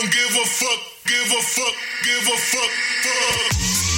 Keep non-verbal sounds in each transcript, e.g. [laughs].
don't give a fuck, give a fuck, give a fuck, fuck.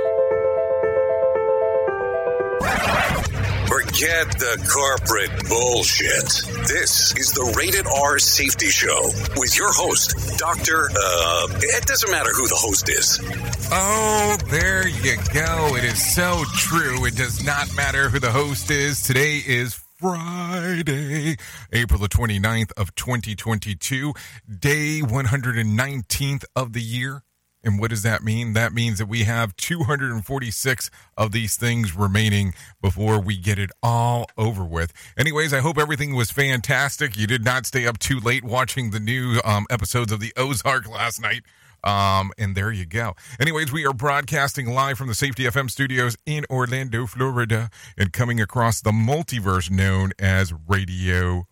Forget the corporate bullshit. This is the Rated R Safety Show with your host, Dr. Uh, it doesn't matter who the host is. Oh, there you go. It is so true. It does not matter who the host is. Today is Friday, April the 29th of 2022, day 119th of the year. And what does that mean? That means that we have 246 of these things remaining before we get it all over with. Anyways, I hope everything was fantastic. You did not stay up too late watching the new um, episodes of the Ozark last night. Um, and there you go. Anyways, we are broadcasting live from the Safety FM studios in Orlando, Florida, and coming across the multiverse known as Radio.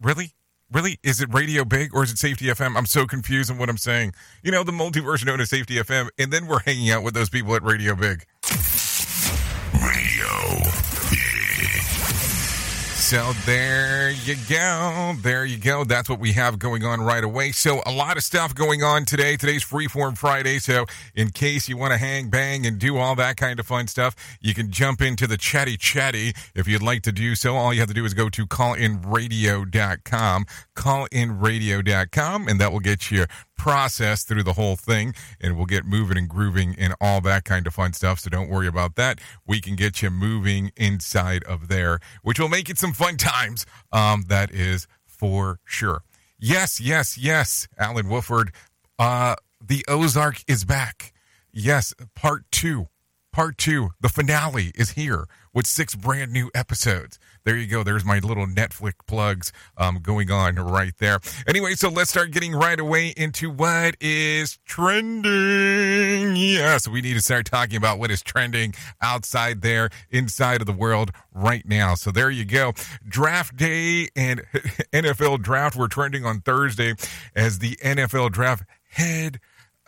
Really? Really? Is it Radio Big or is it Safety FM? I'm so confused on what I'm saying. You know, the multiverse known as Safety FM, and then we're hanging out with those people at Radio Big. Radio. So there you go. There you go. That's what we have going on right away. So a lot of stuff going on today. Today's Freeform Friday. So in case you want to hang, bang, and do all that kind of fun stuff, you can jump into the chatty chatty if you'd like to do so. All you have to do is go to callinradio.com, callinradio.com, and that will get you process through the whole thing and we'll get moving and grooving and all that kind of fun stuff. So don't worry about that. We can get you moving inside of there, which will make it some fun times. Um, that is for sure. Yes, yes, yes. Alan Wolford. Uh, the Ozark is back. Yes, part two. Part two. The finale is here with six brand new episodes. There you go. There's my little Netflix plugs um, going on right there. Anyway, so let's start getting right away into what is trending. Yes, we need to start talking about what is trending outside there, inside of the world right now. So there you go. Draft day and [laughs] NFL draft were trending on Thursday as the NFL draft head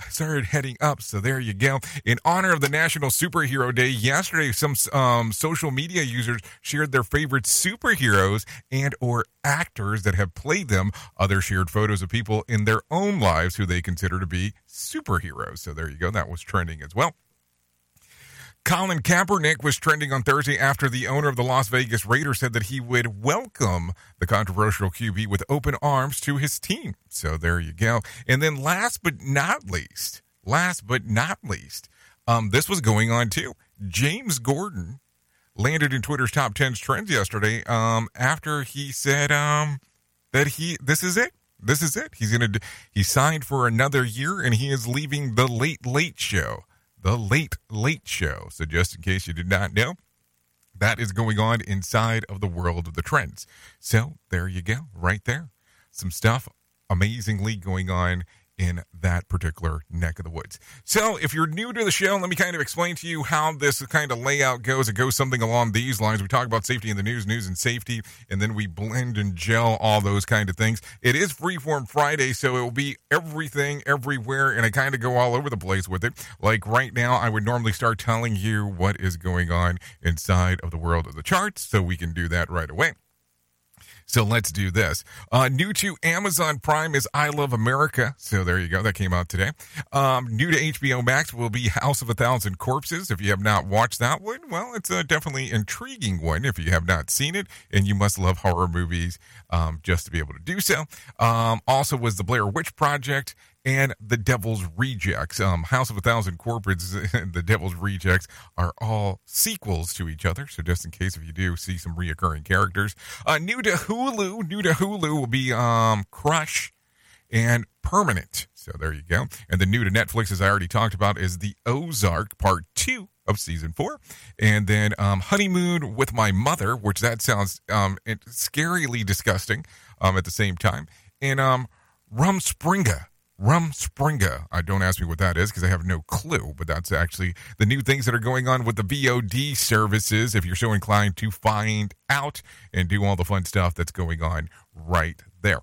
started heading up. So there you go. In honor of the National Superhero Day yesterday, some um, social media users shared their favorite superheroes and or actors that have played them. Others shared photos of people in their own lives who they consider to be superheroes. So there you go. That was trending as well. Colin Kaepernick was trending on Thursday after the owner of the Las Vegas Raiders said that he would welcome the controversial QB with open arms to his team. So there you go. And then last but not least, last but not least, um, this was going on too. James Corden landed in Twitter's top 10 trends yesterday um, after he said um, that he this is it. This is it. He's gonna. He signed for another year, and he is leaving the Late Late Show. The Late Late Show. So just in case you did not know, that is going on inside of the world of the trends. So there you go, right there. Some stuff amazingly going on in that particular neck of the woods. So, if you're new to the show, let me kind of explain to you how this kind of layout goes. It goes something along these lines. We talk about safety in the news, news and safety, and then we blend and gel all those kind of things. It is Freeform Friday, so it will be everything, everywhere, and I kind of go all over the place with it. Like right now, I would normally start telling you what is going on inside of the world of the charts, so we can do that right away. So let's do this. Uh, new to Amazon Prime is I Love America. So there you go. That came out today. Um, new to HBO Max will be House of a Thousand Corpses. If you have not watched that one, well, it's a definitely intriguing one if you have not seen it. And you must love horror movies um, just to be able to do so. Um, also was The Blair Witch Project and The Devil's Rejects. Um, House of a Thousand Corpses and [laughs] The Devil's Rejects are all sequels to each other. So just in case if you do see some reoccurring characters, uh, new to Hulu, new to Hulu will be um, Crush and Permanent. So there you go. And the new to Netflix, as I already talked about, is The Ozark Part Two of season four, and then um, Honeymoon with My Mother, which that sounds um, scarily disgusting um, at the same time, and um, Rumspringa. Rumspringa. I don't ask me what that is because I have no clue, but that's actually the new things that are going on with the VOD services. If you're so inclined to find out and do all the fun stuff that's going on right there.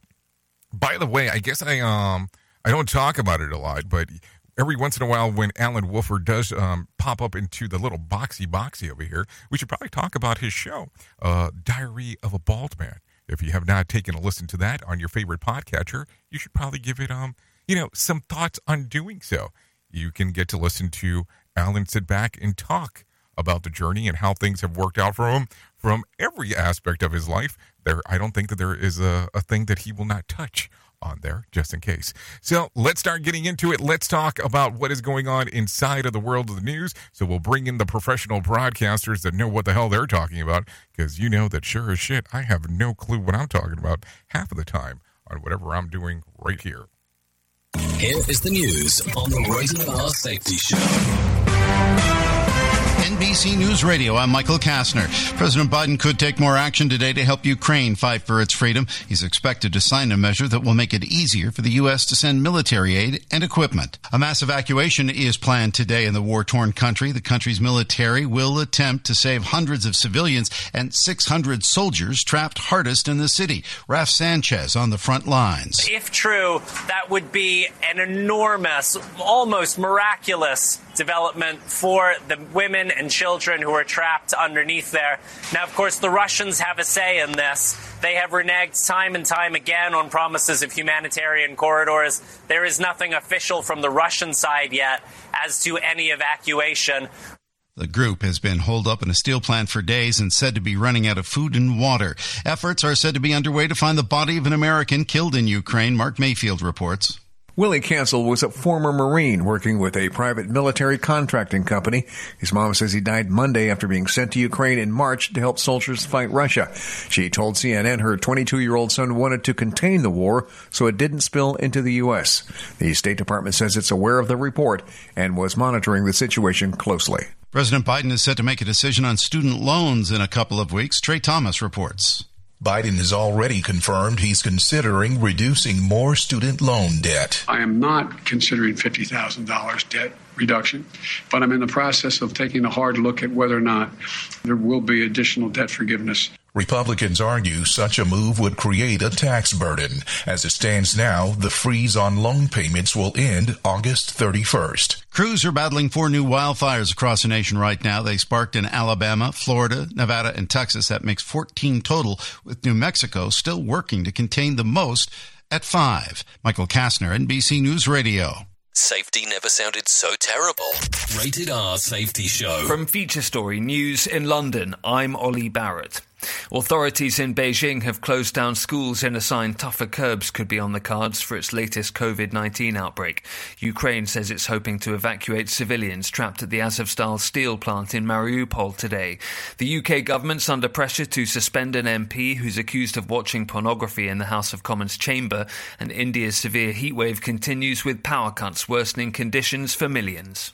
By the way, I guess I um I don't talk about it a lot, but every once in a while when Alan Wolfer does um, pop up into the little boxy boxy over here, we should probably talk about his show, uh, Diary of a Bald Man. If you have not taken a listen to that on your favorite podcatcher, you should probably give it um you know some thoughts on doing so. You can get to listen to Alan sit back and talk about the journey and how things have worked out for him from every aspect of his life. There, I don't think that there is a, a thing that he will not touch on there, just in case. So let's start getting into it. Let's talk about what is going on inside of the world of the news. So we'll bring in the professional broadcasters that know what the hell they're talking about, because you know that sure as shit, I have no clue what I'm talking about half of the time on whatever I'm doing right here. Here is the news on the Rated R Safety Show. NBC News Radio, I'm Michael Kastner. President Biden could take more action today to help Ukraine fight for its freedom. He's expected to sign a measure that will make it easier for the U.S. to send military aid and equipment. A mass evacuation is planned today in the war torn country. The country's military will attempt to save hundreds of civilians and 600 soldiers trapped hardest in the city. Raf Sanchez on the front lines. If true, that would be an enormous, almost miraculous development for the women and children who are trapped underneath there. Now, of course, the Russians have a say in this. They have reneged time and time again on promises of humanitarian corridors. There is nothing official from the Russian side yet as to any evacuation. The group has been holed up in a steel plant for days and said to be running out of food and water. Efforts are said to be underway to find the body of an American killed in Ukraine. Mark Mayfield reports. Willie Cancel was a former Marine working with a private military contracting company. His mom says he died Monday after being sent to Ukraine in March to help soldiers fight Russia. She told CNN her 22 year old son wanted to contain the war so it didn't spill into the U.S. The State Department says it's aware of the report and was monitoring the situation closely. President Biden is set to make a decision on student loans in a couple of weeks. Trey Thomas reports. Biden has already confirmed he's considering reducing more student loan debt. I am not considering $50,000 debt reduction, but I'm in the process of taking a hard look at whether or not there will be additional debt forgiveness. Republicans argue such a move would create a tax burden. As it stands now, the freeze on loan payments will end August 31st. Crews are battling four new wildfires across the nation right now. They sparked in Alabama, Florida, Nevada, and Texas. That makes 14 total, with New Mexico still working to contain the most at five. Michael Kastner, NBC News Radio. Safety never sounded so terrible. Rated R Safety Show. From Feature Story News in London, I'm Ollie Barrett. Authorities in Beijing have closed down schools in a sign tougher curbs could be on the cards for its latest COVID 19 outbreak. Ukraine says it's hoping to evacuate civilians trapped at the Azovstal steel plant in Mariupol today. The UK government's under pressure to suspend an MP who's accused of watching pornography in the House of Commons chamber, and India's severe heatwave continues with power cuts worsening conditions for millions.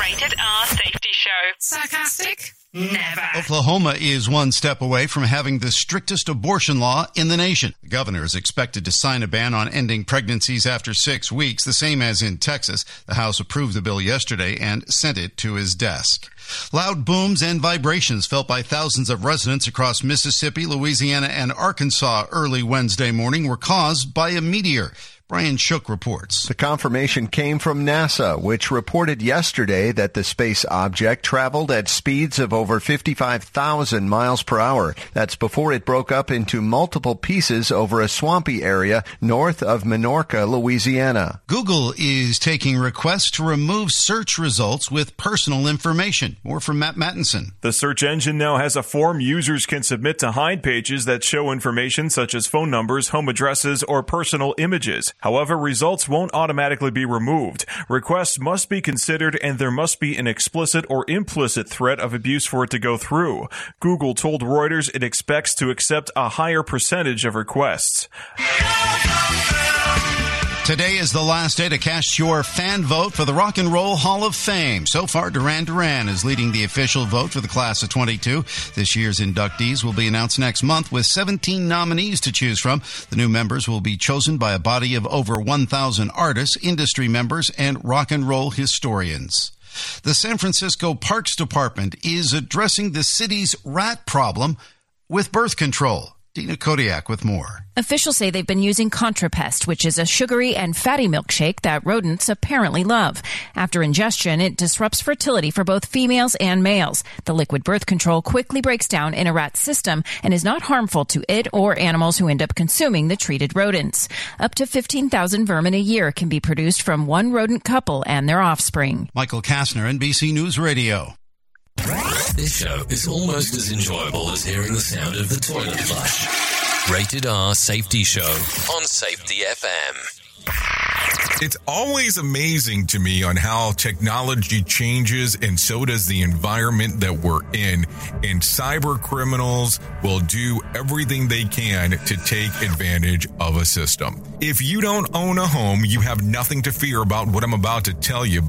Rated R Safety Show. Sarcastic? Never. Oklahoma is one step away from having the strictest abortion law in the nation. The governor is expected to sign a ban on ending pregnancies after six weeks, the same as in Texas. The House approved the bill yesterday and sent it to his desk. Loud booms and vibrations felt by thousands of residents across Mississippi, Louisiana, and Arkansas early Wednesday morning were caused by a meteor. Brian Shook reports. The confirmation came from NASA, which reported yesterday that the space object traveled at speeds of over 55,000 miles per hour. That's before it broke up into multiple pieces over a swampy area north of Minorca, Louisiana. Google is taking requests to remove search results with personal information. More from Matt Mattinson. The search engine now has a form users can submit to hide pages that show information such as phone numbers, home addresses, or personal images. However, results won't automatically be removed. Requests must be considered and there must be an explicit or implicit threat of abuse for it to go through. Google told Reuters it expects to accept a higher percentage of requests. Today is the last day to cast your fan vote for the Rock and Roll Hall of Fame. So far, Duran Duran is leading the official vote for the class of 22. This year's inductees will be announced next month with 17 nominees to choose from. The new members will be chosen by a body of over 1,000 artists, industry members, and rock and roll historians. The San Francisco Parks Department is addressing the city's rat problem with birth control. Dina Kodiak with more. Officials say they've been using Contrapest, which is a sugary and fatty milkshake that rodents apparently love. After ingestion, it disrupts fertility for both females and males. The liquid birth control quickly breaks down in a rat's system and is not harmful to it or animals who end up consuming the treated rodents. Up to 15,000 vermin a year can be produced from one rodent couple and their offspring. Michael Kastner, NBC News Radio. This show is almost as enjoyable as hearing the sound of the toilet flush. Rated R Safety Show on Safety FM. It's always amazing to me on how technology changes and so does the environment that we're in. And cyber criminals will do everything they can to take advantage of a system. If you don't own a home, you have nothing to fear about what I'm about to tell you.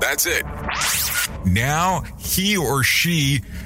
That's it. Now he or she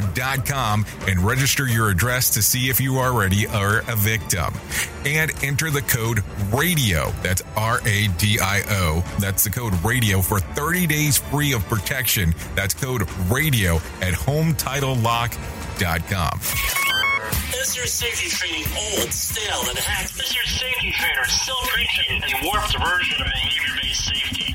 hometitlelock.com and register your address to see if you already are a victim. And enter the code RADIO. That's R A D I O. That's the code RADIO for 30 days free of protection. That's code RADIO at hometitlelock.com. Is your safety training old, stale, and hacked? Is your safety trainer still preaching a warped version of behavior-based safety?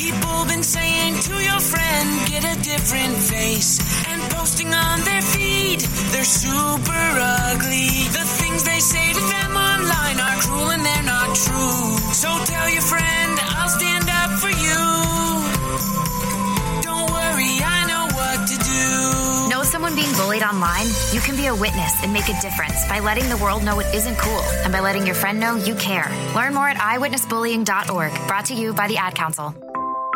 People been saying to your friend, get a different face. And posting on their feed, they're super ugly. The things they say to them online are cruel and they're not true. So tell your friend, I'll stand up for you. Don't worry, I know what to do. Know someone being bullied online? You can be a witness and make a difference by letting the world know it isn't cool and by letting your friend know you care. Learn more at eyewitnessbullying.org, brought to you by the Ad Council.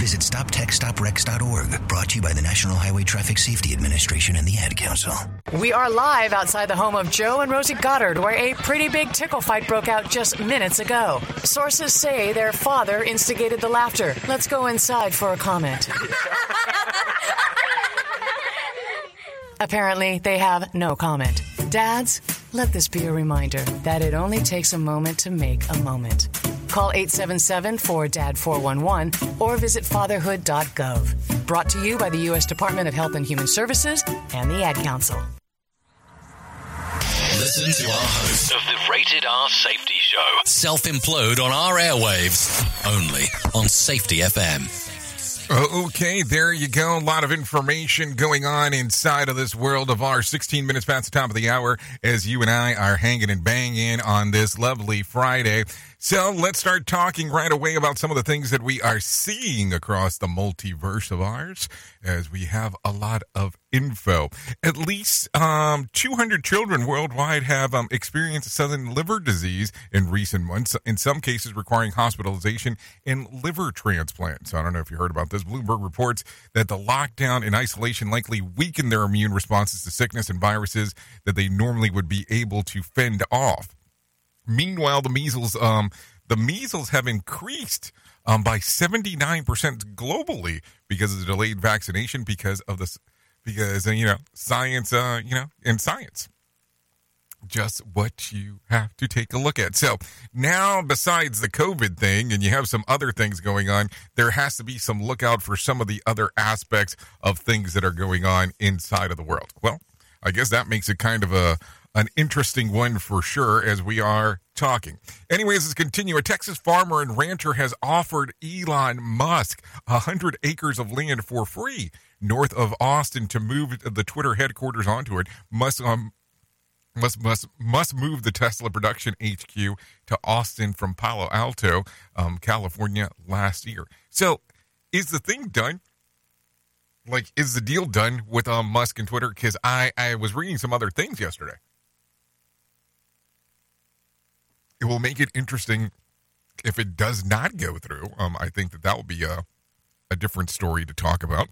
Visit StopTextStopWrecks.org. Brought to you by the National Highway Traffic Safety Administration and the Ad Council. We are live outside the home of Joe and Rosie Goddard, where a pretty big tickle fight broke out just minutes ago. Sources say their father instigated the laughter. Let's go inside for a comment. [laughs] Apparently, they have no comment. Dads, let this be a reminder that it only takes a moment to make a moment. Call 877 4DAD 411 or visit fatherhood.gov. Brought to you by the U.S. Department of Health and Human Services and the Ad Council. Listen to our host of the Rated R Safety Show. Self implode on our airwaves. Only on Safety FM. Uh, Okay, there you go. A lot of information going on inside of this world of ours. 16 minutes past the top of the hour as you and I are hanging and banging on this lovely Friday. So let's start talking right away about some of the things that we are seeing across the multiverse of ours as we have a lot of info. At least um, 200 children worldwide have um, experienced sudden liver disease in recent months, in some cases requiring hospitalization and liver transplants. I don't know if you heard about this. Bloomberg reports that the lockdown and isolation likely weakened their immune responses to sickness and viruses that they normally would be able to fend off. Meanwhile, the measles, um, the measles have increased um, by 79% globally because of the delayed vaccination because of this, because, uh, you know, science, uh, you know, in science. Just what you have to take a look at. So now, besides the COVID thing, and you have some other things going on, there has to be some lookout for some of the other aspects of things that are going on inside of the world. Well, I guess that makes it kind of a an interesting one for sure as we are talking. Anyways, let's continue. A Texas farmer and rancher has offered Elon Musk 100 acres of land for free north of Austin to move the Twitter headquarters onto it. Musk um, must must must move the Tesla production HQ to Austin from Palo Alto, um, California last year. So, is the thing done? Like, is the deal done with um, Musk and Twitter? Because I I was reading some other things yesterday. It will make it interesting if it does not go through. Um, I think that that will be a a different story to talk about.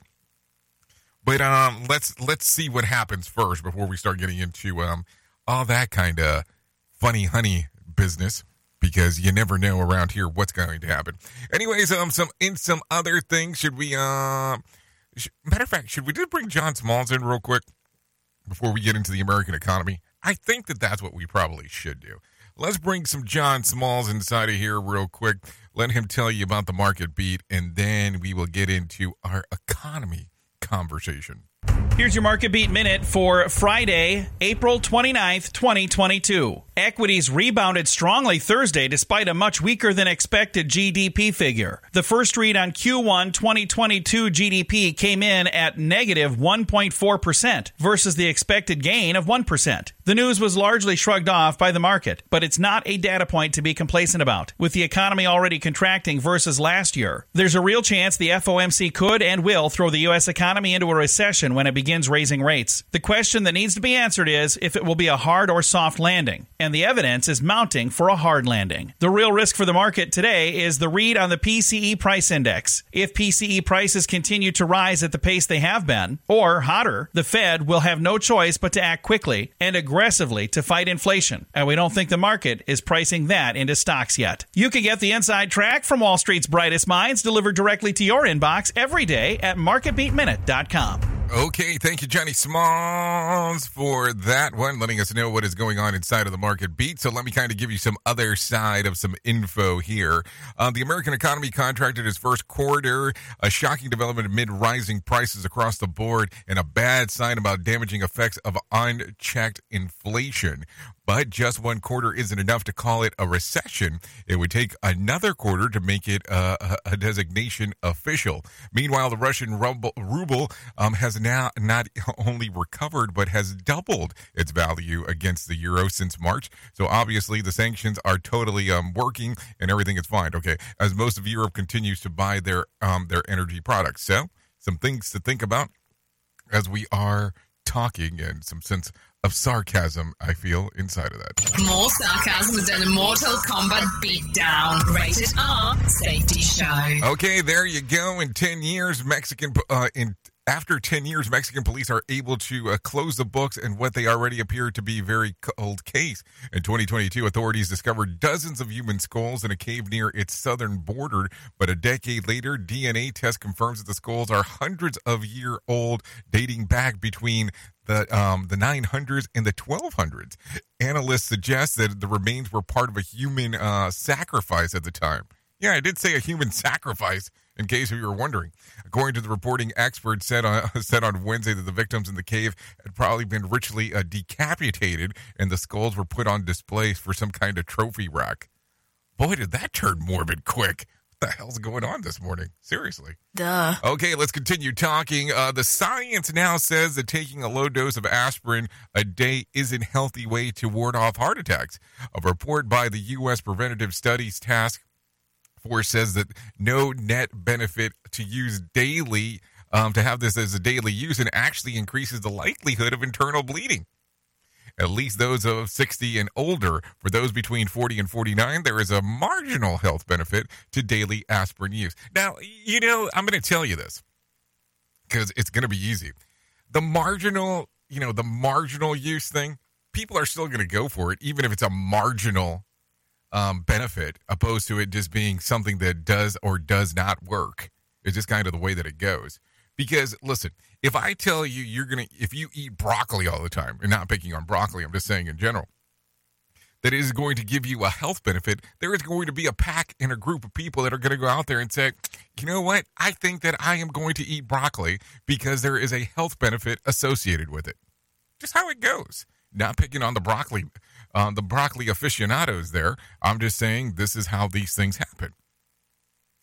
But um, let's let's see what happens first before we start getting into um all that kind of funny honey business because you never know around here what's going to happen. Anyways, um, some in some other things, should we um, sh- matter of fact, should we just bring John Smalls in real quick before we get into the American economy? I think that that's what we probably should do. Let's bring some John Smalls inside of here real quick. Let him tell you about the market beat, and then we will get into our economy conversation. Here's your market beat minute for Friday, April 29th, 2022. Equities rebounded strongly Thursday despite a much weaker than expected GDP figure. The first read on Q1 2022 GDP came in at negative 1.4% versus the expected gain of 1%. The news was largely shrugged off by the market, but it's not a data point to be complacent about. With the economy already contracting versus last year, there's a real chance the FOMC could and will throw the U.S. economy into a recession inflation when it begins raising rates. The question that needs to be answered is if it will be a hard or soft landing, and the evidence is mounting for a hard landing. The real risk for the market today is the read on the PCE price index. If PCE prices continue to rise at the pace they have been, or hotter, the Fed will have no choice but to act quickly and aggressively to fight inflation. And we don't think the market is pricing that into stocks yet. You can get the inside track from Wall Street's brightest minds delivered directly to your inbox every day at marketbeatminute.com. Okay, thank you, Johnny Smalls, for that one, letting us know what is going on inside of the market beat. So let me kind of give you some other side of some info here. Uh, the American economy contracted its first quarter, a shocking development amid rising prices across the board, and a bad sign about damaging effects of unchecked inflation. But just one quarter isn't enough to call it a recession. It would take another quarter to make it uh, a designation official. Meanwhile, the Russian ruble, ruble um, has now not [laughs] only recovered but has doubled its value against the euro since March. So obviously, the sanctions are totally um, working and everything is fine. Okay, as most of Europe continues to buy their um, their energy products. So some things to think about as we are talking and some sense of sarcasm I feel inside of that. More sarcasm than a Mortal Kombat beatdown. Rated R Safety Show. Okay, there you go. In 10 years, Mexican uh, in after 10 years, Mexican police are able to uh, close the books and what they already appear to be very cold case. In 2022, authorities discovered dozens of human skulls in a cave near its southern border. But a decade later, DNA test confirms that the skulls are hundreds of year old, dating back between the um, the 900s and the 1200s. Analysts suggest that the remains were part of a human uh, sacrifice at the time. Yeah, I did say a human sacrifice in case you were wondering. According to the reporting experts said on, [laughs] said on Wednesday that the victims in the cave had probably been ritually uh, decapitated and the skulls were put on display for some kind of trophy rack. Boy, did that turn morbid quick. What the hell's going on this morning? Seriously. Duh. Okay, let's continue talking. Uh, the science now says that taking a low dose of aspirin a day isn't a healthy way to ward off heart attacks. A report by the U.S. Preventative Studies Task Force says that no net benefit to use daily, um, to have this as a daily use, and actually increases the likelihood of internal bleeding. At least those of 60 and older. For those between 40 and 49, there is a marginal health benefit to daily aspirin use. Now, you know, I'm going to tell you this because it's going to be easy. The marginal, you know, the marginal use thing, people are still going to go for it, even if it's a marginal um, benefit, opposed to it just being something that does or does not work. It's just kind of the way that it goes. Because listen, if I tell you you're gonna, if you eat broccoli all the time, and not picking on broccoli, I'm just saying in general, that is going to give you a health benefit, there is going to be a pack and a group of people that are going to go out there and say, you know what? I think that I am going to eat broccoli because there is a health benefit associated with it. Just how it goes. Not picking on the broccoli, uh, the broccoli aficionados there. I'm just saying this is how these things happen.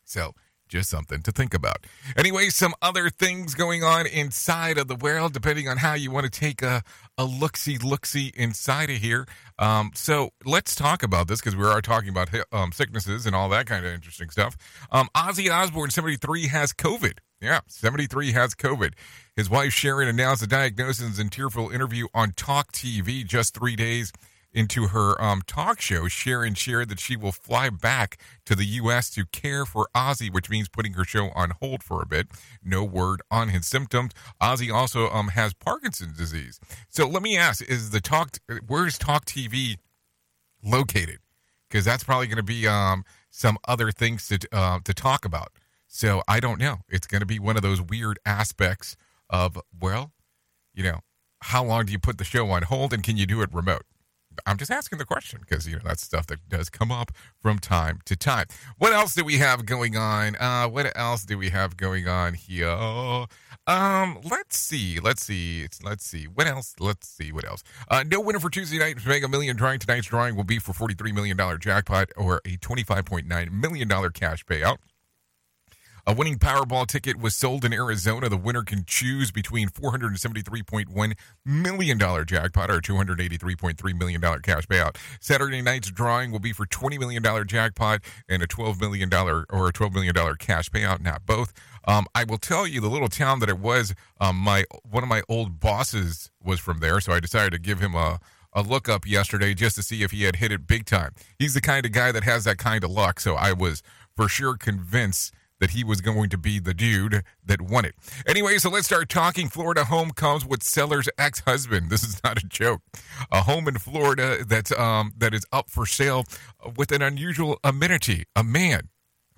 So just something to think about. Anyway, some other things going on inside of the world, depending on how you want to take a, a look see, look see inside of here. Um, so let's talk about this because we are talking about um, sicknesses and all that kind of interesting stuff. Um, Ozzy Osbourne, 73, has COVID. Yeah, 73 has COVID. His wife Sharon announced the diagnosis in tearful interview on Talk TV just three days into her um, talk show, Sharon shared that she will fly back to the U.S. to care for Ozzy, which means putting her show on hold for a bit. No word on his symptoms. Ozzy also um, has Parkinson's disease. So let me ask: Is the talk? Where's Talk TV located? Because that's probably going to be um, some other things to uh, to talk about. So I don't know. It's going to be one of those weird aspects of well, you know, how long do you put the show on hold, and can you do it remote? I'm just asking the question because you know that's stuff that does come up from time to time. What else do we have going on? Uh, what else do we have going on here? Um, let's see, let's see, let's see. What else? Let's see what else. Uh, no winner for Tuesday night's Mega Million drawing. Tonight's drawing will be for 43 million dollar jackpot or a 25.9 million dollar cash payout. A winning Powerball ticket was sold in Arizona. The winner can choose between $473.1 million jackpot or $283.3 million cash payout. Saturday night's drawing will be for $20 million jackpot and a $12 million or a $12 million cash payout, not both. Um, I will tell you the little town that it was. Um, my one of my old bosses was from there, so I decided to give him a a look up yesterday just to see if he had hit it big time. He's the kind of guy that has that kind of luck, so I was for sure convinced that he was going to be the dude that won it. Anyway, so let's start talking. Florida home comes with seller's ex-husband. This is not a joke. A home in Florida that's um that is up for sale with an unusual amenity. A man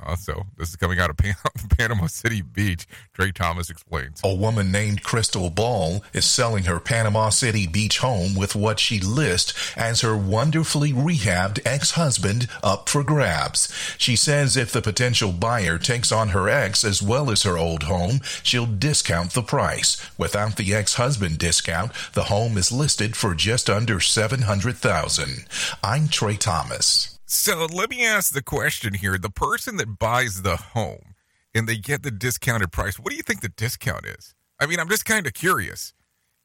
uh, so this is coming out of Pan- [laughs] Panama City Beach. Trey Thomas explains. A woman named Crystal Ball is selling her Panama City Beach home with what she lists as her wonderfully rehabbed ex-husband up for grabs. She says if the potential buyer takes on her ex as well as her old home, she'll discount the price. Without the ex-husband discount, the home is listed for just under 700,000. I'm Trey Thomas. So let me ask the question here. The person that buys the home and they get the discounted price, what do you think the discount is? I mean, I'm just kind of curious.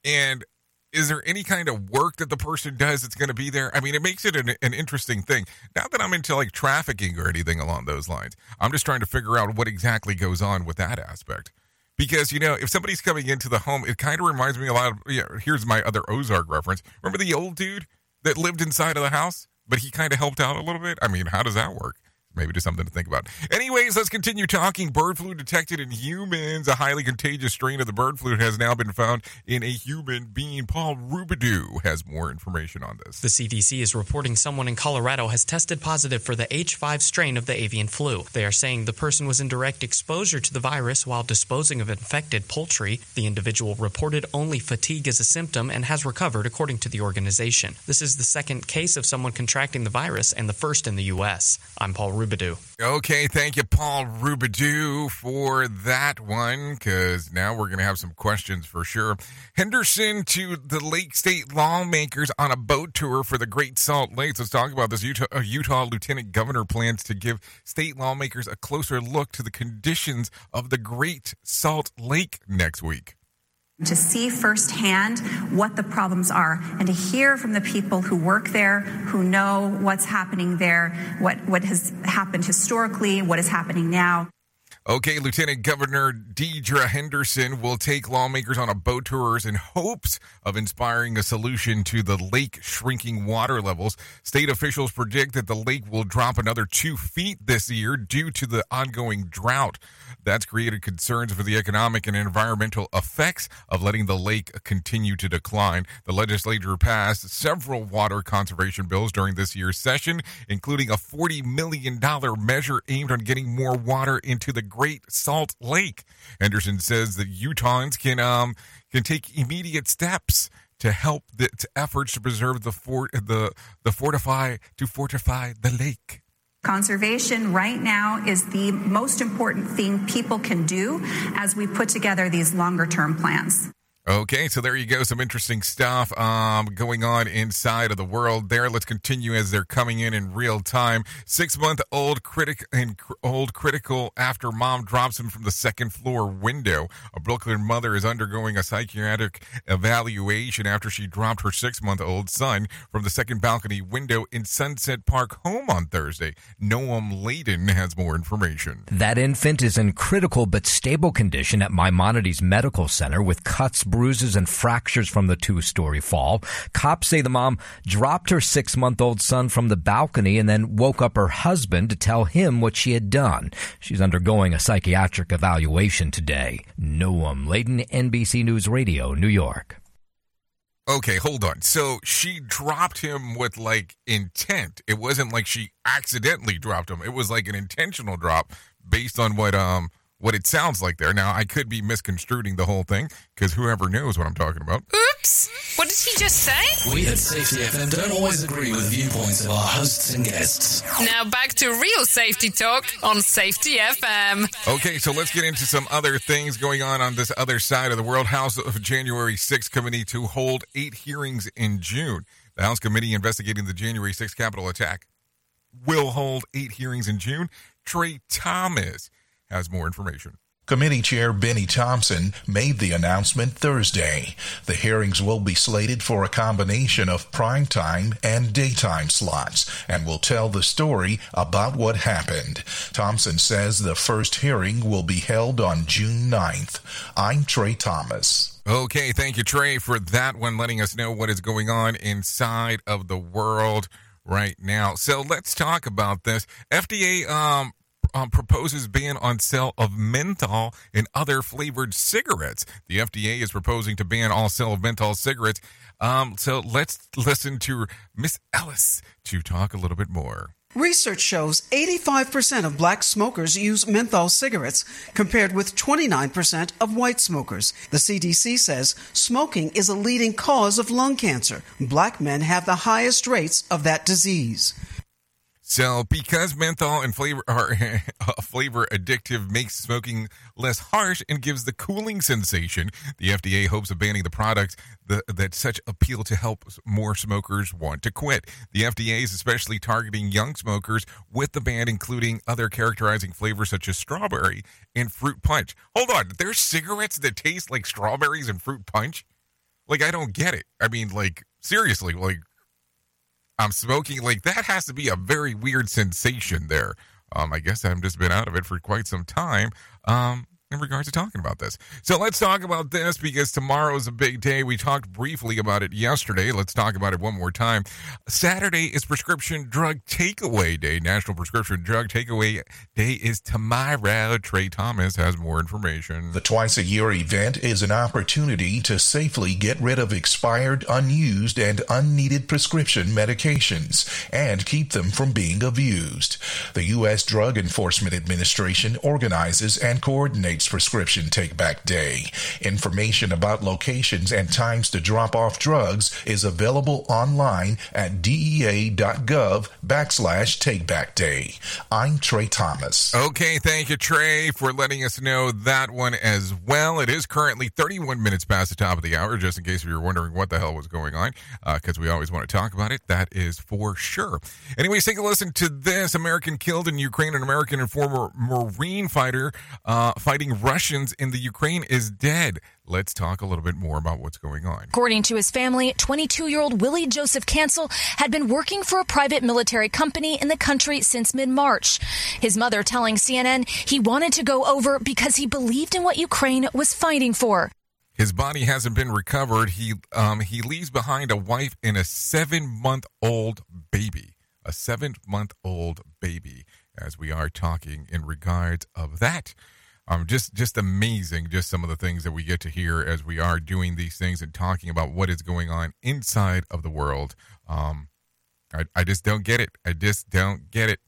And is there any kind of work that the person does that's going to be there? I mean, it makes it an, an, interesting thing. Not that I'm into like trafficking or anything along those lines. I'm just trying to figure out what exactly goes on with that aspect. Because, you know, if somebody's coming into the home, it kind of reminds me a lot of, you know, here's my other Ozark reference. Remember the old dude that lived inside of the house? But he kind of helped out a little bit. I mean, how does that work? Maybe just something to think about. Anyways, let's continue talking. Bird flu detected in humans. A highly contagious strain of the bird flu has now been found in a human being. Paul Rubidoux has more information on this. The CDC is reporting someone in Colorado has tested positive for the H5 strain of the avian flu. They are saying the person was in direct exposure to the virus while disposing of infected poultry. The individual reported only fatigue as a symptom and has recovered, according to the organization. This is the second case of someone contracting the virus and the first in the U.S. I'm Paul Rubidoux. Okay, thank you, Paul Rubidoux, for that one, because now we're going to have some questions for sure. Henderson to the Lake State lawmakers on a boat tour for the Great Salt Lake. Let's talk about this. Utah, uh, Utah Lieutenant Governor plans to give state lawmakers a closer look to the conditions of the Great Salt Lake next week to see firsthand what the problems are and to hear from the people who work there, who know what's happening there, what, what has happened historically, what is happening now. Okay, Lieutenant Governor Deidre Henderson will take lawmakers on a boat tours in hopes of inspiring a solution to the lake shrinking water levels. State officials predict that the lake will drop another two feet this year due to the ongoing drought. That's created concerns for the economic and environmental effects of letting the lake continue to decline. The legislature passed several water conservation bills during this year's session, including a $40 million measure aimed on getting more water into the Great Salt Lake. Henderson says that Utahns can um, can take immediate steps to help the to efforts to preserve the fort the the fortify to fortify the lake. Conservation right now is the most important thing people can do as we put together these longer term plans. Okay, so there you go. Some interesting stuff um, going on inside of the world there. Let's continue as they're coming in in real time. Six month old critic and cr- old critical after mom drops him from the second floor window. A Brooklyn mother is undergoing a psychiatric evaluation after she dropped her six month old son from the second balcony window in Sunset Park home on Thursday. Noam Layden has more information. That infant is in critical but stable condition at Maimonides Medical Center with cuts bruises and fractures from the two story fall. Cops say the mom dropped her six month old son from the balcony and then woke up her husband to tell him what she had done. She's undergoing a psychiatric evaluation today. Noam Layden, NBC News Radio, New York. Okay, hold on. So she dropped him with like intent. It wasn't like she accidentally dropped him. It was like an intentional drop based on what um what it sounds like there. Now, I could be misconstruing the whole thing because whoever knows what I'm talking about. Oops! What did he just say? We at Safety FM don't always agree with viewpoints of our hosts and guests. Now back to real safety talk on Safety FM. Okay, so let's get into some other things going on on this other side of the world. House of January 6th committee to hold eight hearings in June. The House committee investigating the January 6th Capitol attack will hold eight hearings in June. Trey Thomas has more information. Committee Chair Bennie Thompson made the announcement Thursday. The hearings will be slated for a combination of primetime and daytime slots and will tell the story about what happened. Thompson says the first hearing will be held on June 9th. I'm Trey Thomas. Okay, thank you, Trey, for that one, letting us know what is going on inside of the world right now. So let's talk about this. FDA um, um, proposes ban on sale of menthol and other flavored cigarettes. The FDA is proposing to ban all sale of menthol cigarettes. Um, so let's listen to Miss Ellis to talk a little bit more. Research shows 85% of black smokers use menthol cigarettes, compared with 29% of white smokers. The CDC says smoking is a leading cause of lung cancer. Black men have the highest rates of that disease. So, because menthol and flavor are [laughs] flavor addictive makes smoking less harsh and gives the cooling sensation, the FDA hopes of banning the product that, that such appeal to help more smokers want to quit. The FDA is especially targeting young smokers with the ban, including other characterizing flavors such as strawberry and fruit punch. Hold on, there's cigarettes that taste like strawberries and fruit punch. Like, I don't get it. I mean, like seriously, like I'm smoking. Like that has to be a very weird sensation there. Um, I guess I've just been out of it for quite some time. Um, in regards to talking about this. So let's talk about this because tomorrow is a big day. We talked briefly about it yesterday. Let's talk about it one more time. Saturday is Prescription Drug Takeaway Day. National Prescription Drug Takeaway Day is tomorrow. Trey Thomas has more information. The twice a year event is an opportunity to safely get rid of expired, unused, and unneeded prescription medications and keep them from being abused. The U.S. Drug Enforcement Administration organizes and coordinates Prescription Take Back Day. Information about locations and times to drop off drugs is available online at dea.gov backslash Take Back Day. I'm Trey Thomas. Okay, thank you, Trey, for letting us know that one as well. It is currently 31 minutes past the top of the hour, just in case you're wondering what the hell was going on, because uh, we always want to talk about it. That is for sure. Anyways, take a listen to this American killed in Ukraine, an American and former Marine fighter uh, fighting Russians in the Ukraine is dead. Let's talk a little bit more about what's going on. According to his family, 22 year old Willy Joseph Cancel had been working for a private military company in the country since mid March. His mother telling CNN he wanted to go over because he believed in what Ukraine was fighting for. His body hasn't been recovered. He um, he leaves behind a wife and a seven month old baby. A seven month old baby. As we are talking in regards of that um, just just amazing just some of the things that we get to hear as we are doing these things and talking about what is going on inside of the world. Um, I, I just don't get it. I just don't get it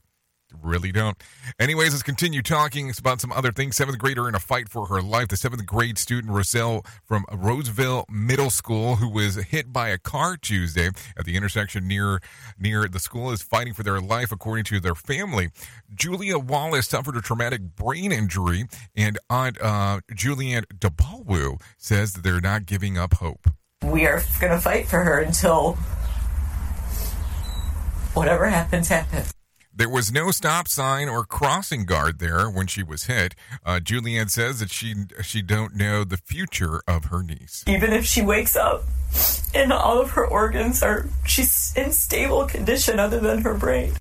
really don't. Anyways, let's continue talking about some other things. Seventh grader in a fight for her life. The seventh grade student Roselle from Roseville Middle School, who was hit by a car Tuesday at the intersection near near the school, is fighting for their life, according to their family. Julia Wallace suffered a traumatic brain injury, and Aunt uh, Julianne DeBalwu says that they're not giving up hope. We are going to fight for her until whatever happens, happens. There was no stop sign or crossing guard there when she was hit. Uh, Julianne says that she she don't know the future of her niece. Even if she wakes up and all of her organs are she's in stable condition other than her brain.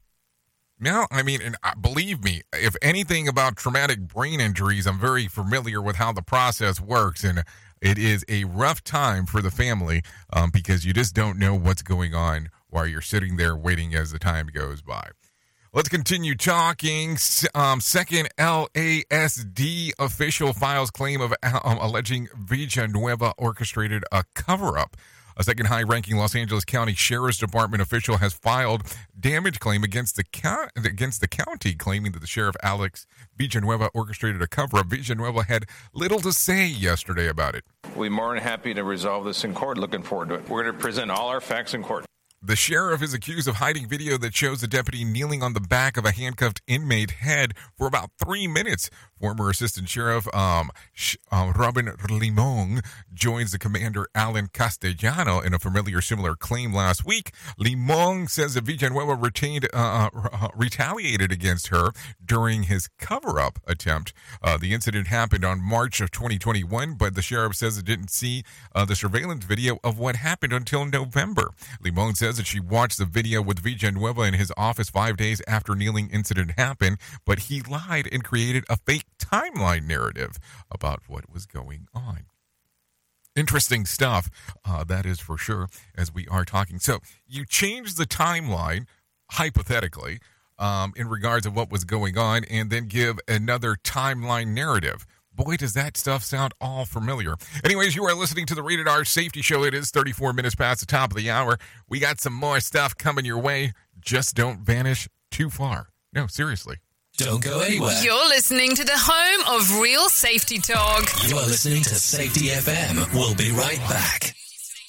No, I mean, and uh, believe me, if anything about traumatic brain injuries, I'm very familiar with how the process works, and it is a rough time for the family um, because you just don't know what's going on while you're sitting there waiting as the time goes by. Let's continue talking. Um, second LASD official files claim of um, alleging Villanueva orchestrated a cover up. A second high ranking Los Angeles County Sheriff's Department official has filed damage claim against the, against the county, claiming that the sheriff Alex Villanueva orchestrated a cover up. Villanueva had little to say yesterday about it. We're more than happy to resolve this in court. Looking forward to it. We're going to present all our facts in court. The sheriff is accused of hiding video that shows the deputy kneeling on the back of a handcuffed inmate head for about three minutes. Former Assistant Sheriff um, Sh- uh, Robin Limon joins the commander Alan Castellano in a familiar similar claim last week. Limon says that Villanueva retained, uh, uh, retaliated against her during his cover-up attempt. Uh, the incident happened on March of 2021, but the sheriff says it didn't see uh, the surveillance video of what happened until November. Limon says that she watched the video with Villanueva in his office five days after kneeling incident happened, but he lied and created a fake timeline narrative about what was going on. Interesting stuff, uh, that is for sure, as we are talking. So you change the timeline, hypothetically, um, in regards of what was going on, and then give another timeline narrative. Boy, does that stuff sound all familiar. Anyways, you are listening to the Rated R Safety Show. It is 34 minutes past the top of the hour. We got some more stuff coming your way. Just don't vanish too far. No, seriously. Don't go anywhere. You're listening to the home of real safety talk. You are listening to Safety FM. We'll be right back.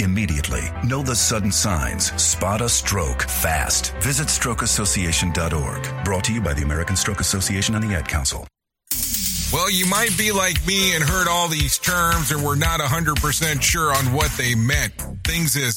immediately. Know the sudden signs. Spot a stroke fast. Visit strokeassociation.org. Brought to you by the American Stroke Association and the Ad Council. Well, you might be like me and heard all these terms and were not 100% sure on what they meant. Things as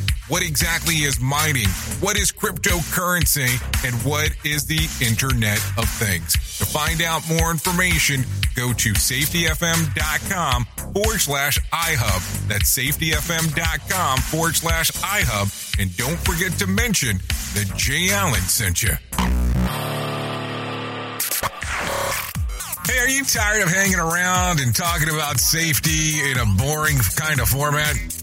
What exactly is mining? What is cryptocurrency? And what is the Internet of Things? To find out more information, go to safetyfm.com forward slash iHub. That's safetyfm.com forward slash iHub. And don't forget to mention that Jay Allen sent you. Hey, are you tired of hanging around and talking about safety in a boring kind of format?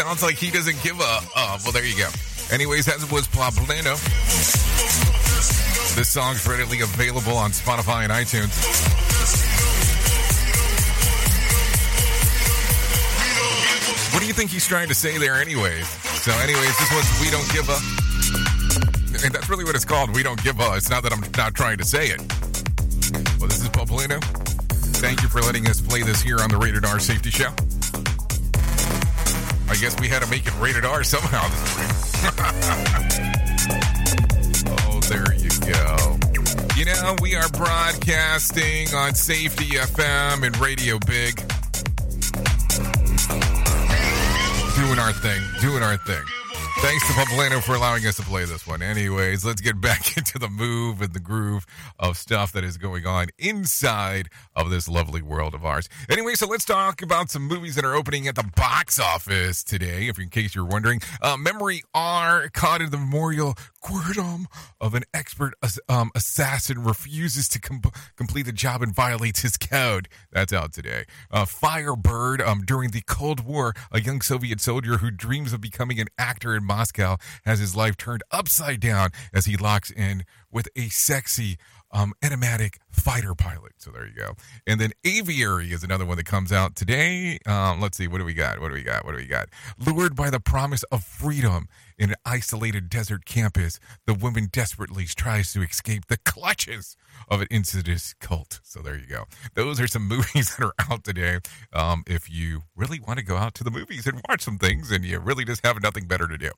sounds like he doesn't give a. Uh, well, there you go. Anyways, that was Pablano. This song's readily available on Spotify and iTunes. What do you think he's trying to say there, anyways? So, anyways, this was We Don't Give a. And that's really what it's called. We Don't Give a. It's not that I'm not trying to say it. Well, this is Pablano. Thank you for letting us play this here on the Rated R Safety Show. I guess we had to make it rated R somehow this [laughs] morning. oh, there you go. You know, we are broadcasting on Safety FM and Radio Big. Doing our thing, doing our thing. Thanks to Pablano for allowing us to play this one. Anyways, let's get back [laughs] into the move and the groove of stuff that is going on inside of this lovely world of ours. Anyway, so let's talk about some movies that are opening at the box office today. If in case you're wondering, uh, Memory R caught in the memorial quirtum of an expert um, assassin refuses to com- complete the job and violates his code. That's out today. Uh, Firebird, um, during the Cold War, a young Soviet soldier who dreams of becoming an actor in Moscow has his life turned upside down as he locks in with a sexy um, enigmatic fighter pilot. So there you go. And then Aviary is another one that comes out today. Um, let's see, what do we got? What do we got? What do we got? Lured by the promise of freedom in an isolated desert campus, the woman desperately tries to escape the clutches of an insidious cult. So there you go. Those are some [laughs] movies that are out today. Um, if you really want to go out to the movies and watch some things and you really just have nothing better to do.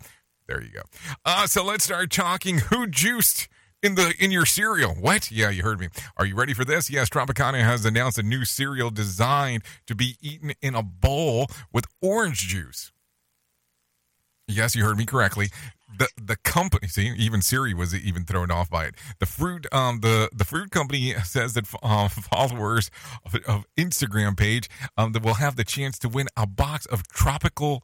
There you go. Uh, so let's start talking who juiced in the in your cereal. What? Yeah, you heard me. Are you ready for this? Yes, Tropicana has announced a new cereal designed to be eaten in a bowl with orange juice. Yes, you heard me correctly. The the company, see, even Siri was even thrown off by it. The fruit, um, the the fruit company says that uh, [laughs] followers of, of Instagram page um, that will have the chance to win a box of tropical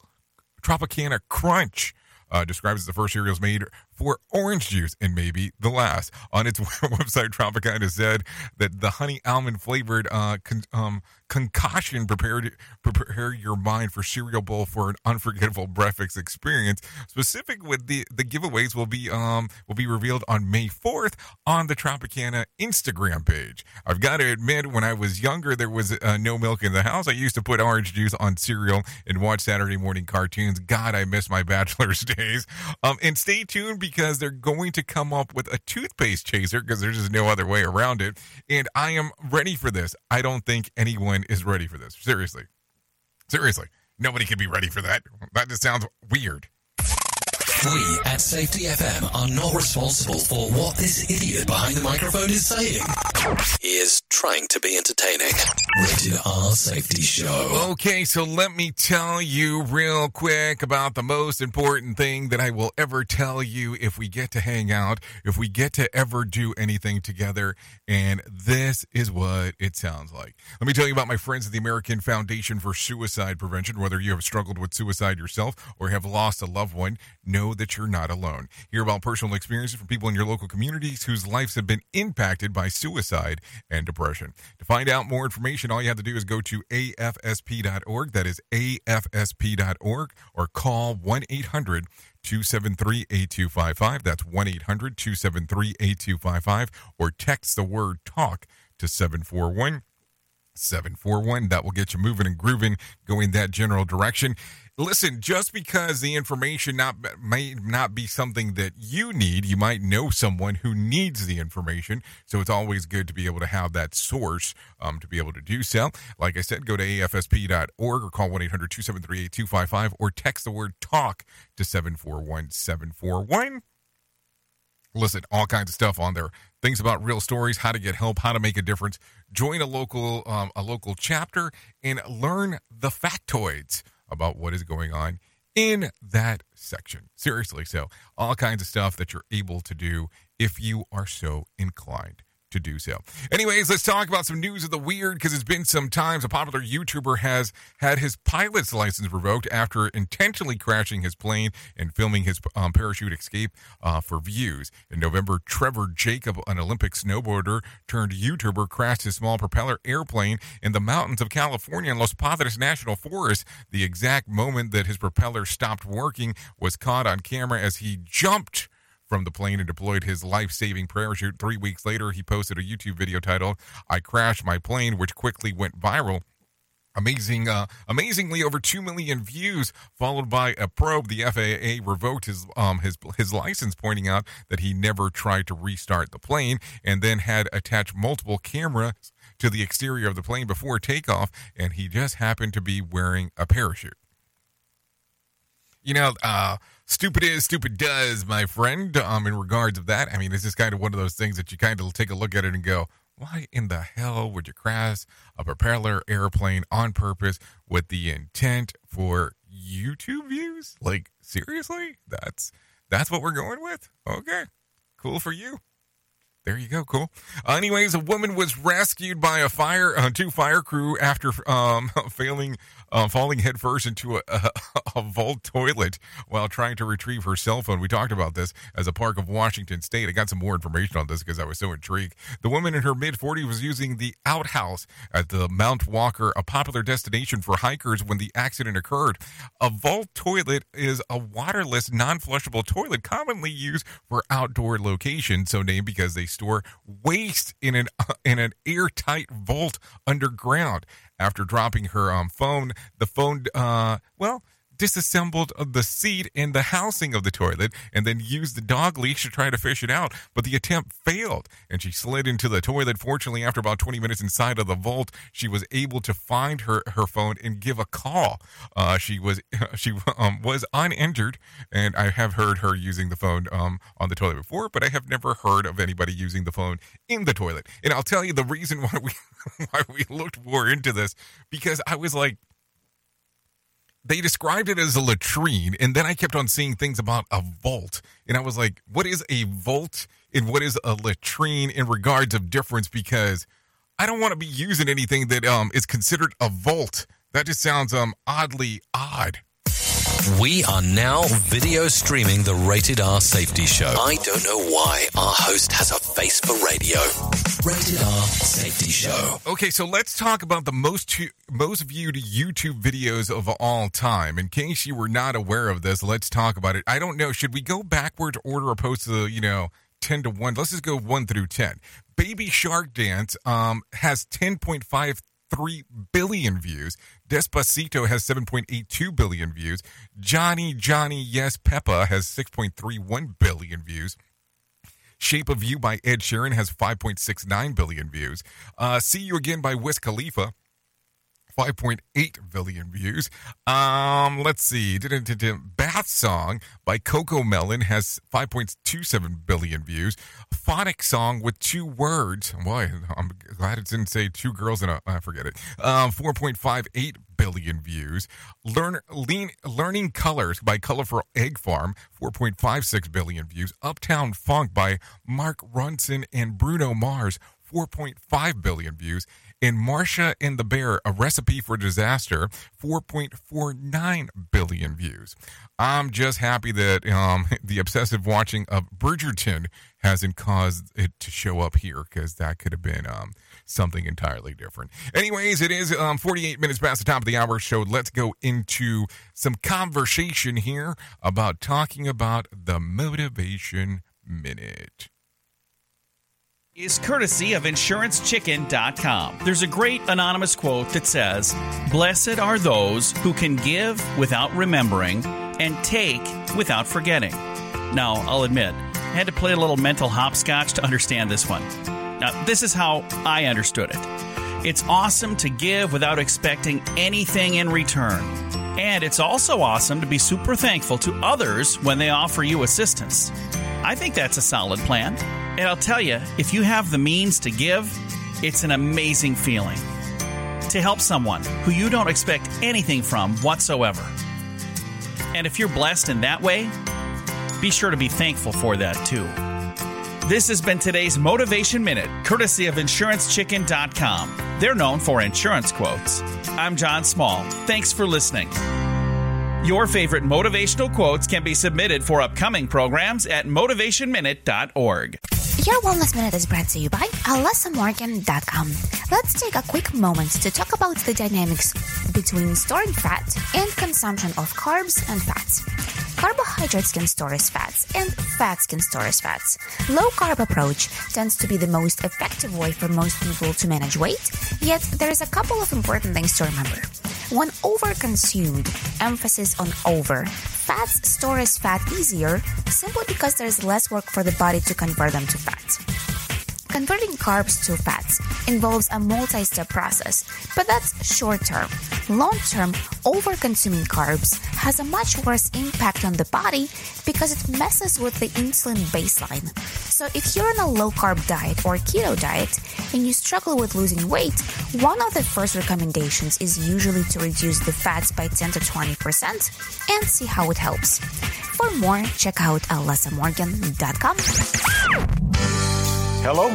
Tropicana Crunch uh, describes the first cereals made for orange juice and maybe the last. On its [laughs] website, Tropicana said that the honey almond flavored uh, con- um, concoction prepared prepare your mind for cereal bowl for an unforgettable breakfast experience. Specific with the the giveaways will be um will be revealed on May 4th on the Tropicana Instagram page. I've got to admit, when I was younger, there was uh, no milk in the house. I used to put orange juice on cereal and watch Saturday morning cartoons. God, I miss my bachelor's [laughs] days. Um, and stay tuned because they're going to come up with a toothpaste chaser because there's just no other way around it. And I am ready for this. I don't think anyone is ready for this. Seriously. Seriously. Nobody can be ready for that. That just sounds weird. We at Safety FM are not responsible for what this idiot behind the microphone is saying. He is trying to be entertaining. Rated R Safety Show. Okay, so let me tell you real quick about the most important thing that I will ever tell you if we get to hang out, if we get to ever do anything together. And this is what it sounds like. Let me tell you about my friends at the American Foundation for Suicide Prevention. Whether you have struggled with suicide yourself or have lost a loved one, no know that you're not alone. Hear about personal experiences from people in your local communities whose lives have been impacted by suicide and depression. To find out more information, all you have to do is go to afsp.org. That is afsp.org or call 1 800 273 8255. That's 1 800 273 8255 or text the word talk to 741 741. That will get you moving and grooving, going that general direction. Listen, just because the information not may not be something that you need, you might know someone who needs the information. So it's always good to be able to have that source um, to be able to do so. Like I said, go to afsp.org or call 1 800 273 8255 or text the word talk to 741 741 listen all kinds of stuff on there things about real stories how to get help how to make a difference join a local um, a local chapter and learn the factoids about what is going on in that section. Seriously so all kinds of stuff that you're able to do if you are so inclined to do so. Anyways, let's talk about some news of the weird because it's been some times. A popular YouTuber has had his pilot's license revoked after intentionally crashing his plane and filming his um, parachute escape uh, for views. In November, Trevor Jacob, an Olympic snowboarder turned YouTuber, crashed his small propeller airplane in the mountains of California in Los Padres National Forest. The exact moment that his propeller stopped working was caught on camera as he jumped from the plane and deployed his life saving parachute. Three weeks later, he posted a YouTube video titled, I Crashed My Plane, which quickly went viral. Amazing, uh, amazingly, over two million views, followed by a probe. The FAA revoked his um, his his license, pointing out that he never tried to restart the plane, and then had attached multiple cameras to the exterior of the plane before takeoff, and he just happened to be wearing a parachute. You know, uh, stupid is, stupid does, my friend. Um, in regards of that, I mean, it's just kind of one of those things that you kind of take a look at it and go, why in the hell would you crash a propeller airplane on purpose with the intent for YouTube views? Like seriously, that's that's what we're going with. Okay, cool for you. There you go. Cool. Uh, anyways, a woman was rescued by a fire, uh, two fire crew after um, [laughs] failing uh, falling headfirst into a, a, [laughs] a, vault toilet while trying to retrieve her cell phone. We talked about this as a park of Washington State. I got some more information on this because I was so intrigued. The woman in her mid 40s was using the outhouse at the Mount Walker, a popular destination for hikers, when the accident occurred. A vault toilet is a waterless, non flushable toilet commonly used for outdoor locations, so named because they store waste in an [laughs] in an airtight vault underground after dropping her um, phone. The phone, uh, well, disassembled the seat and the housing of the toilet and then used the dog leash to try to fish it out. But the attempt failed and she slid into the toilet. Fortunately, after about 20 minutes inside of the vault, she was able to find her, her phone and give a call. Uh, she was [laughs] she um, was uninjured, and I have heard her using the phone um, on the toilet before, but I have never heard of anybody using the phone in the toilet. And I'll tell you the reason [laughs] why we why we looked more into this because I was like, they described it as a latrine, and then I kept on seeing things about a vault, and I was like, "What is a vault and what is a latrine in regards of difference?" Because I don't want to be using anything that um is considered a vault. That just sounds um oddly odd. We are now video streaming the Rated R Safety Show. I don't know why our host has a face for radio. Rated R Safety Show. Okay, so let's talk about the most most viewed YouTube videos of all time. In case you were not aware of this, let's talk about it. I don't know, should we go backwards order opposed to the you know 10 to 1? Let's just go 1 through 10. Baby Shark Dance um, has 10.5 3 billion views. Despacito has 7.82 billion views. Johnny Johnny Yes Papa has 6.31 billion views. Shape of You by Ed Sheeran has 5.69 billion views. Uh, See You Again by Wiz Khalifa 5.8 billion views. Um, let's see. Bath Song by CoComelon has 5.27 billion views. Phonic Song with two words. Boy, I'm glad it didn't say two girls and a, I forget it. Um, 4.58 billion views. Learn, lean, Learning Colors by Colorful Egg Farm, 4.56 billion views. Uptown Funk by Mark Ronson and Bruno Mars, 4.5 billion views. And Masha and the Bear, A Recipe for Disaster, 4.49 billion views. I'm just happy that um, [laughs] the obsessive watching of Bridgerton hasn't caused it to show up here because that could have been um, something entirely different. Anyways, it is um, 48 minutes past the top of the hour, so let's go into some conversation here about talking about the Motivation Minute is courtesy of InsuranceChicken.com. There's a great anonymous quote that says, Blessed are those who can give without remembering and take without forgetting. Now, I'll admit, I had to play a little mental hopscotch to understand this one. Now, this is how I understood it. It's awesome to give without expecting anything in return. And it's also awesome to be super thankful to others when they offer you assistance. I think that's a solid plan. And I'll tell you, if you have the means to give, it's an amazing feeling. To help someone who you don't expect anything from whatsoever. And if you're blessed in that way, be sure to be thankful for that too. This has been today's Motivation Minute, courtesy of InsuranceChicken.com. They're known for insurance quotes. I'm John Small. Thanks for listening. Your favorite motivational quotes can be submitted for upcoming programs at motivationminute.org. Your Wellness Minute is brought to you by AlessaMorgan.com. Let's take a quick moment to talk about the dynamics between storing fat and consumption of carbs and fats. Carbohydrates can store as fats, and fats can store as fats. Low carb approach tends to be the most effective way for most people to manage weight, yet there is a couple of important things to remember. When overconsumed, emphasis on over, fats store as fat easier simply because there's less work for the body to convert them to fat. Converting carbs to fats involves a multi step process, but that's short term. Long term, over consuming carbs has a much worse impact on the body because it messes with the insulin baseline. So, if you're on a low carb diet or keto diet and you struggle with losing weight, one of the first recommendations is usually to reduce the fats by 10 to 20% and see how it helps. For more, check out alessamorgan.com. Hello,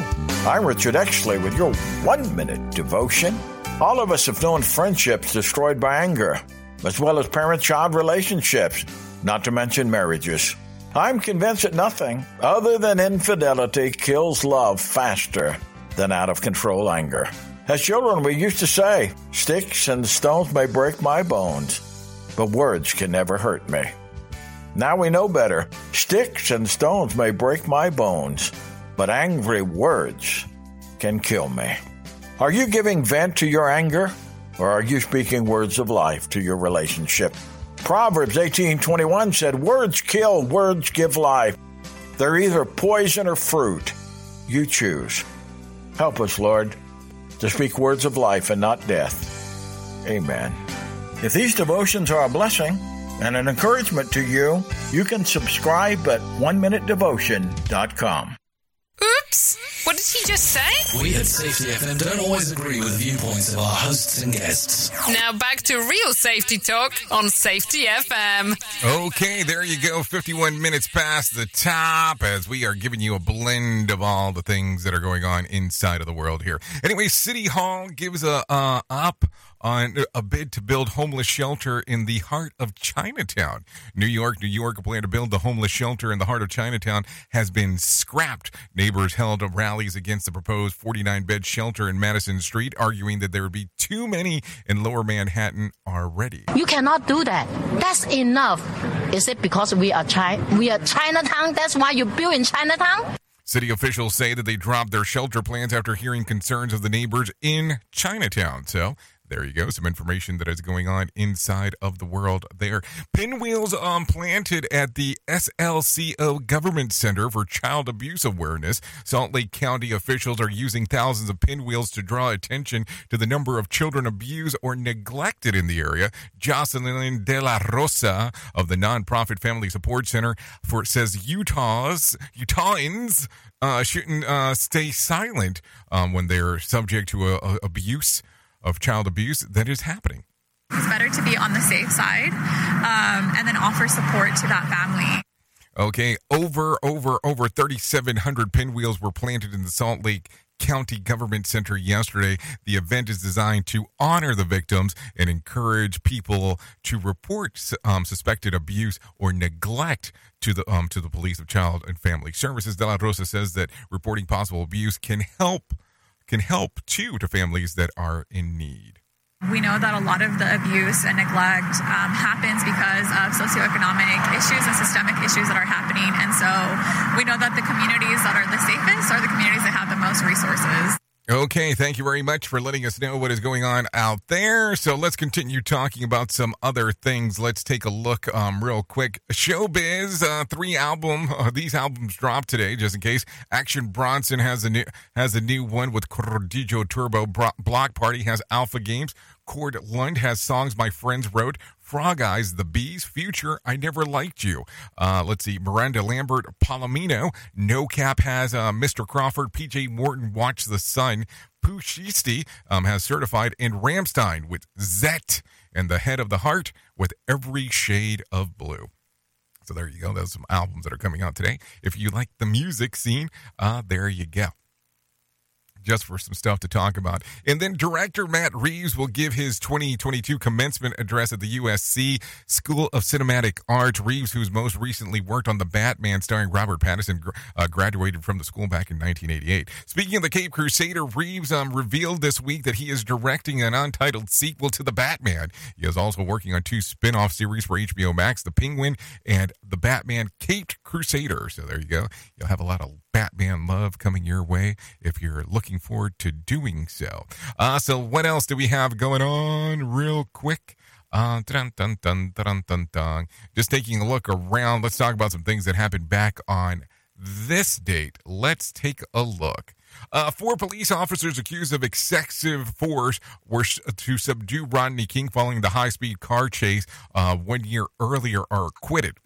I'm Richard Exley with your one minute devotion. All of us have known friendships destroyed by anger, as well as parent child relationships, not to mention marriages. I'm convinced that nothing other than infidelity kills love faster than out of control anger. As children, we used to say, Sticks and stones may break my bones, but words can never hurt me. Now we know better. Sticks and stones may break my bones but angry words can kill me. Are you giving vent to your anger or are you speaking words of life to your relationship? Proverbs 18:21 said, "Words kill, words give life. They're either poison or fruit. You choose." Help us, Lord, to speak words of life and not death. Amen. If these devotions are a blessing and an encouragement to you, you can subscribe at one minute oneminutedevotion.com. Oops! What did he just say? We at Safety FM don't always agree with the viewpoints of our hosts and guests. Now back to real safety talk on Safety FM. Okay, there you go. 51 minutes past the top as we are giving you a blend of all the things that are going on inside of the world here. Anyway, City Hall gives a uh, up on a bid to build homeless shelter in the heart of Chinatown. New York, New York, a plan to build the homeless shelter in the heart of Chinatown has been scrapped. Neighbors held rallies against the proposed 49 bed shelter in Madison Street, arguing that there would be too many in lower Manhattan already. You cannot do that. That's enough. Is it because we are China? We are Chinatown. That's why you build in Chinatown. City officials say that they dropped their shelter plans after hearing concerns of the neighbors in Chinatown. So there you go. Some information that is going on inside of the world there. Pinwheels um, planted at the SLCO Government Center for Child Abuse Awareness. Salt Lake County officials are using thousands of pinwheels to draw attention to the number of children abused or neglected in the area. Jocelyn De La Rosa of the nonprofit Family Support Center for says Utah's Utahns uh, shouldn't uh, stay silent um, when they're subject to a abuse of child abuse that is happening. It's better to be on the safe side um, and then offer support to that family. Okay, over, over, over 3,700 pinwheels were planted in the Salt Lake County Government Center yesterday. The event is designed to honor the victims and encourage people to report um, suspected abuse or neglect to the um, to the police of child and family services. De La Rosa says that reporting possible abuse can help can help too to families that are in need. We know that a lot of the abuse and neglect um, happens because of socioeconomic issues and systemic issues that are happening. And so we know that the communities that are the safest are the communities that have the most resources. Okay, thank you very much for letting us know what is going on out there. So let's continue talking about some other things. Let's take a look um, real quick. Showbiz, uh, three album. Uh, these albums dropped today, just in case. Action Bronson has a new has a new one with Cocodrillo Turbo. Bloc Party has Alpha Games. Corb Lund has songs my friends wrote. Frog Eyes, The Bees, Future, I Never Liked You. Uh, let's see, Miranda Lambert, Palomino. No Cap has uh, Mr. Crawford, PJ Morton, Watch the Sun. Pushisti um, has certified, and Rammstein with Zet, and The Head of the Heart with Every Shade of Blue. So there you go. Those are some albums that are coming out today. If you like the music scene, uh, there you go just for some stuff to talk about. And then director Matt Reeves will give his 2022 commencement address at the USC School of Cinematic Art. Reeves, who's most recently worked on The Batman starring Robert Pattinson, uh, graduated from the school back in 1988. Speaking of the Cape Crusader, Reeves um, revealed this week that he is directing an untitled sequel to The Batman. He is also working on two spin off series for HBO Max The Penguin and The Batman Caped Crusader. So there you go. You'll have a lot of Batman love coming your way if you're looking forward to doing so. Uh, so, what else do we have going on, real quick? Uh, dun, dun, dun, dun, dun, dun. Just taking a look around. Let's talk about some things that happened back on this date. Let's take a look. Uh, four police officers accused of excessive force were sh- to subdue Rodney King following the high speed car chase uh, one year earlier are acquitted.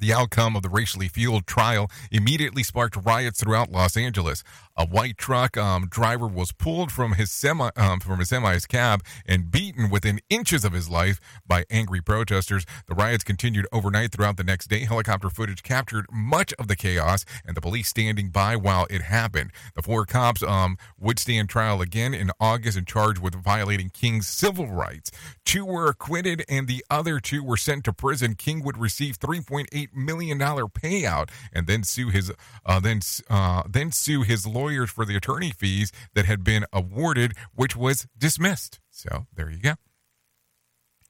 The outcome of the racially fueled trial immediately sparked riots throughout Los Angeles. A white truck um, driver was pulled from his semi um, from his semi's cab and beaten within inches of his life by angry protesters. The riots continued overnight throughout the next day. Helicopter footage captured much of the chaos and the police standing by while it happened. The four cops um, would stand trial again in August and charged with violating King's civil rights. Two were acquitted and the other two were sent to prison. King would receive 3.8 million dollar payout and then sue his uh, then uh, then sue his lawyers for the attorney fees that had been awarded, which was dismissed. So there you go.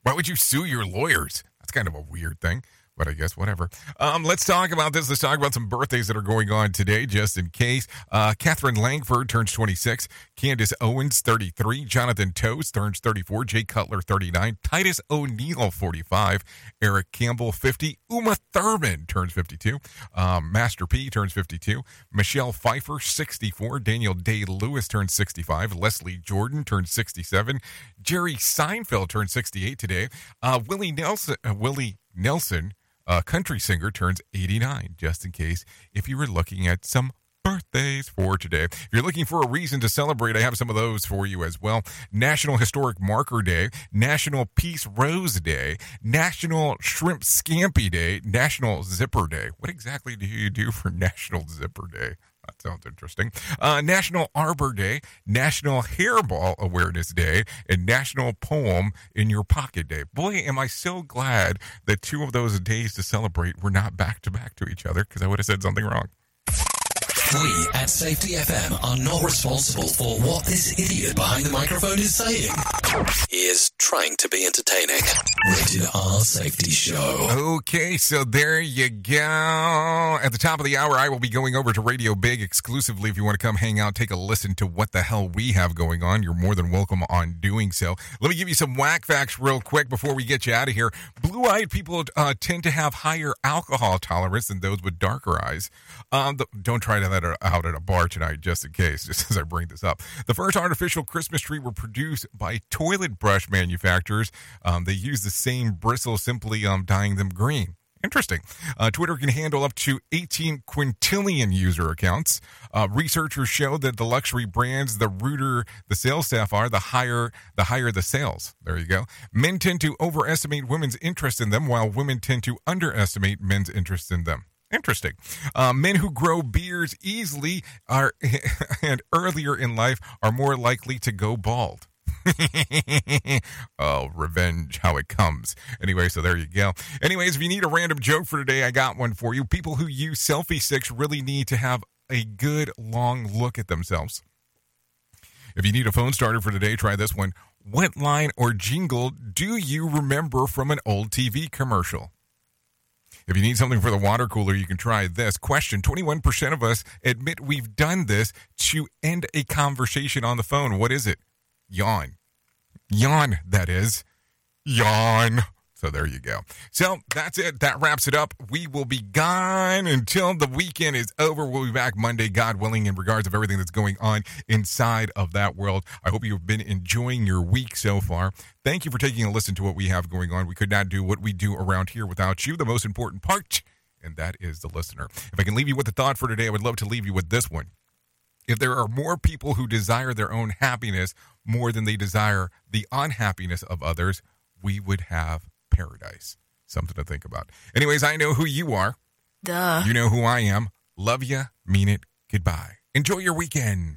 Why would you sue your lawyers? That's kind of a weird thing but I guess whatever. Um, let's talk about this. Let's talk about some birthdays that are going on today, just in case. Uh, Katherine Langford turns 26. Candace Owens, 33. Jonathan Toews turns 34. Jay Cutler, 39. Titus O'Neill, 45. Eric Campbell, 50. Uma Thurman turns 52. Um, Master P turns 52. Michelle Pfeiffer, 64. Daniel Day Lewis turns 65. Leslie Jordan turns 67. Jerry Seinfeld turns 68 today. Uh, Willie Nelson, uh, Willie Nelson a country singer turns 89, just in case if you were looking at some birthdays for today. If you're looking for a reason to celebrate, I have some of those for you as well. National Historic Marker Day, National Peace Rose Day, National Shrimp Scampi Day, National Zipper Day. What exactly do you do for National Zipper Day? That sounds interesting. Uh, National Arbor Day, National Hairball Awareness Day, and National Poem in Your Pocket Day. Boy, am I so glad that two of those days to celebrate were not back to back to each other because I would have said something wrong. We at Safety FM are not responsible for what this idiot behind the microphone is saying. He is trying to be entertaining. Rated R Safety Show. Okay, so there you go. At the top of the hour, I will be going over to Radio Big exclusively. If you want to come hang out, take a listen to what the hell we have going on, you're more than welcome on doing so. Let me give you some whack facts real quick before we get you out of here. Blue eyed people uh, tend to have higher alcohol tolerance than those with darker eyes. Um, the, don't try to that out at a bar tonight, just in case, [laughs] just as I bring this up. The first artificial Christmas tree were produced by toilet brush manufacturers. Um, they use the same bristle, simply um, dyeing them green. Interesting. Uh, Twitter can handle up to 18 quintillion user accounts. Uh, researchers show that the luxury brands, the ruder the sales staff are, the higher the higher the sales. There you go. Men tend to overestimate women's interest in them, while women tend to underestimate men's interest in them. Interesting. Uh, men who grow beards easily are [laughs] and earlier in life are more likely to go bald. [laughs] oh, revenge, how it comes. Anyway, so there you go. Anyways, if you need a random joke for today, I got one for you. People who use selfie sticks really need to have a good long look at themselves. If you need a phone starter for today, try this one. What line or jingle do you remember from an old TV commercial? If you need something for the water cooler, you can try this. Question 21% of us admit we've done this to end a conversation on the phone. What is it? Yawn. Yawn, that is. Yawn. So there you go. So that's it. That wraps it up. We will be gone until the weekend is over. We'll be back Monday, God willing, in regards of everything that's going on inside of that world. I hope you've been enjoying your week so far. Thank you for taking a listen to what we have going on. We could not do what we do around here without you, the most important part, and that is the listener. If I can leave you with a thought for today, I would love to leave you with this one. If there are more people who desire their own happiness more than they desire the unhappiness of others, we would have paradise. Something to think about. Anyways, I know who you are. Duh. You know who I am. Love ya. Mean it. Goodbye. Enjoy your weekend.